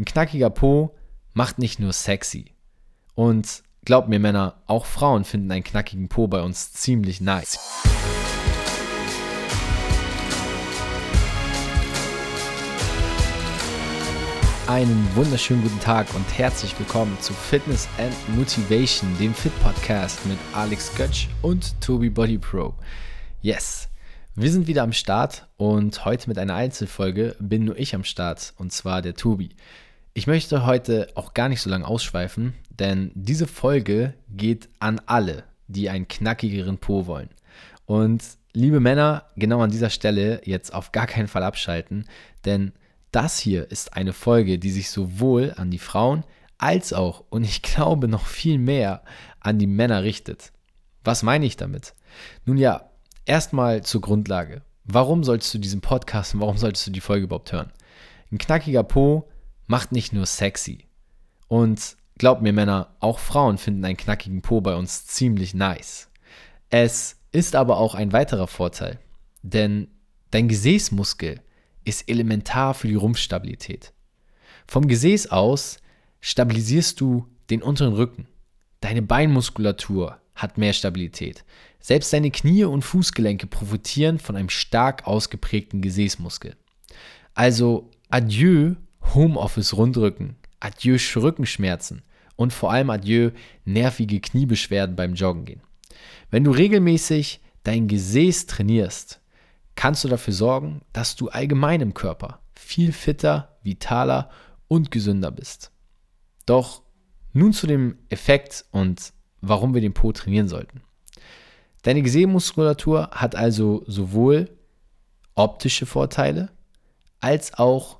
Ein knackiger Po macht nicht nur sexy. Und glaubt mir Männer, auch Frauen finden einen knackigen Po bei uns ziemlich nice. Einen wunderschönen guten Tag und herzlich willkommen zu Fitness and Motivation, dem Fit Podcast mit Alex Götsch und Tobi Body Pro. Yes, wir sind wieder am Start und heute mit einer Einzelfolge bin nur ich am Start und zwar der Tobi. Ich möchte heute auch gar nicht so lange ausschweifen, denn diese Folge geht an alle, die einen knackigeren Po wollen. Und liebe Männer, genau an dieser Stelle jetzt auf gar keinen Fall abschalten, denn das hier ist eine Folge, die sich sowohl an die Frauen als auch, und ich glaube noch viel mehr, an die Männer richtet. Was meine ich damit? Nun ja, Erstmal zur Grundlage. Warum solltest du diesen Podcast und warum solltest du die Folge überhaupt hören? Ein knackiger Po macht nicht nur sexy. Und glaubt mir, Männer, auch Frauen finden einen knackigen Po bei uns ziemlich nice. Es ist aber auch ein weiterer Vorteil, denn dein Gesäßmuskel ist elementar für die Rumpfstabilität. Vom Gesäß aus stabilisierst du den unteren Rücken, deine Beinmuskulatur hat mehr Stabilität. Selbst deine Knie und Fußgelenke profitieren von einem stark ausgeprägten Gesäßmuskel. Also adieu Homeoffice Rundrücken, adieu Rückenschmerzen und vor allem adieu nervige Kniebeschwerden beim Joggen gehen. Wenn du regelmäßig dein Gesäß trainierst, kannst du dafür sorgen, dass du allgemein im Körper viel fitter, vitaler und gesünder bist. Doch nun zu dem Effekt und warum wir den Po trainieren sollten. Deine Gesäßmuskulatur hat also sowohl optische Vorteile als auch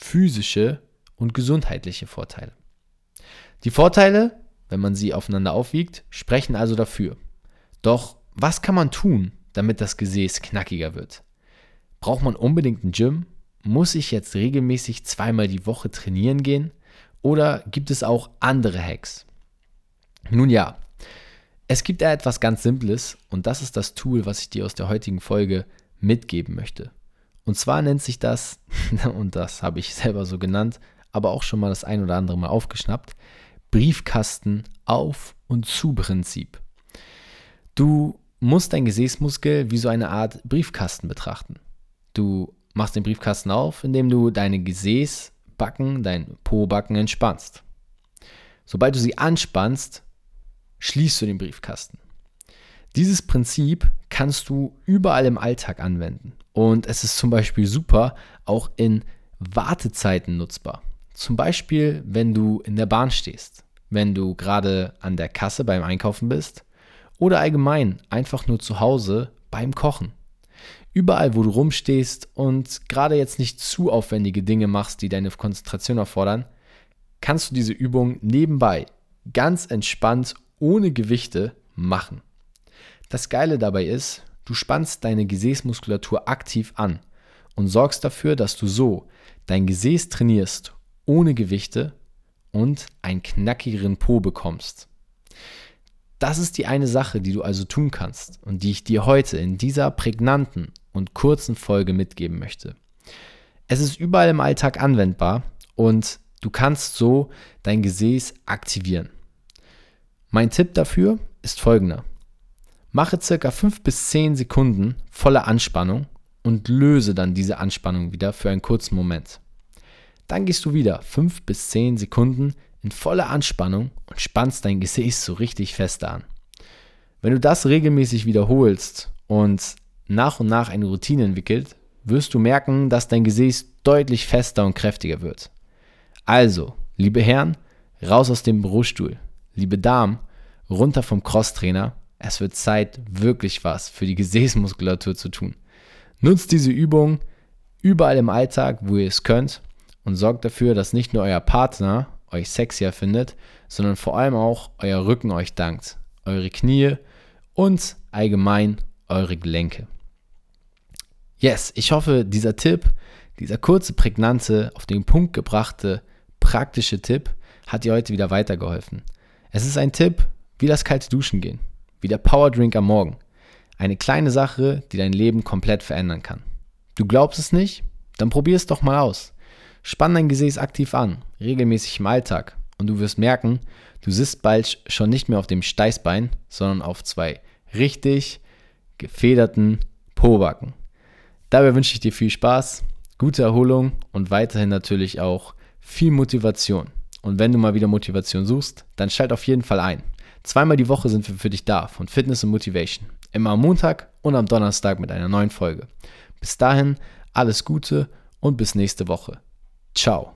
physische und gesundheitliche Vorteile. Die Vorteile, wenn man sie aufeinander aufwiegt, sprechen also dafür. Doch was kann man tun, damit das Gesäß knackiger wird? Braucht man unbedingt ein Gym? Muss ich jetzt regelmäßig zweimal die Woche trainieren gehen? Oder gibt es auch andere Hacks? Nun ja, es gibt da etwas ganz Simples und das ist das Tool, was ich dir aus der heutigen Folge mitgeben möchte. Und zwar nennt sich das, und das habe ich selber so genannt, aber auch schon mal das ein oder andere Mal aufgeschnappt, Briefkasten auf und zu Prinzip. Du musst dein Gesäßmuskel wie so eine Art Briefkasten betrachten. Du machst den Briefkasten auf, indem du deine Gesäßbacken, dein Po-Backen entspannst. Sobald du sie anspannst, schließt du den Briefkasten. Dieses Prinzip kannst du überall im Alltag anwenden. Und es ist zum Beispiel super auch in Wartezeiten nutzbar. Zum Beispiel, wenn du in der Bahn stehst, wenn du gerade an der Kasse beim Einkaufen bist oder allgemein einfach nur zu Hause beim Kochen. Überall, wo du rumstehst und gerade jetzt nicht zu aufwendige Dinge machst, die deine Konzentration erfordern, kannst du diese Übung nebenbei ganz entspannt ohne Gewichte machen. Das Geile dabei ist, du spannst deine Gesäßmuskulatur aktiv an und sorgst dafür, dass du so dein Gesäß trainierst ohne Gewichte und einen knackigeren Po bekommst. Das ist die eine Sache, die du also tun kannst und die ich dir heute in dieser prägnanten und kurzen Folge mitgeben möchte. Es ist überall im Alltag anwendbar und du kannst so dein Gesäß aktivieren. Mein Tipp dafür ist folgender. Mache circa 5 bis 10 Sekunden volle Anspannung und löse dann diese Anspannung wieder für einen kurzen Moment. Dann gehst du wieder 5 bis 10 Sekunden in voller Anspannung und spannst dein Gesäß so richtig fest an. Wenn du das regelmäßig wiederholst und nach und nach eine Routine entwickelt, wirst du merken, dass dein Gesäß deutlich fester und kräftiger wird. Also, liebe Herren, raus aus dem Bürostuhl liebe Damen, runter vom Crosstrainer. Es wird Zeit, wirklich was für die Gesäßmuskulatur zu tun. Nutzt diese Übung überall im Alltag, wo ihr es könnt und sorgt dafür, dass nicht nur euer Partner euch sexier findet, sondern vor allem auch euer Rücken euch dankt, eure Knie und allgemein eure Gelenke. Yes, ich hoffe, dieser Tipp, dieser kurze, prägnante, auf den Punkt gebrachte, praktische Tipp hat dir heute wieder weitergeholfen. Es ist ein Tipp, wie das kalte Duschen gehen, wie der Powerdrink am Morgen. Eine kleine Sache, die dein Leben komplett verändern kann. Du glaubst es nicht? Dann probier es doch mal aus. Spann dein Gesäß aktiv an, regelmäßig im Alltag und du wirst merken, du sitzt bald schon nicht mehr auf dem Steißbein, sondern auf zwei richtig gefederten Pobacken. Dabei wünsche ich dir viel Spaß, gute Erholung und weiterhin natürlich auch viel Motivation. Und wenn du mal wieder Motivation suchst, dann schalt auf jeden Fall ein. Zweimal die Woche sind wir für dich da von Fitness und Motivation. Immer am Montag und am Donnerstag mit einer neuen Folge. Bis dahin alles Gute und bis nächste Woche. Ciao.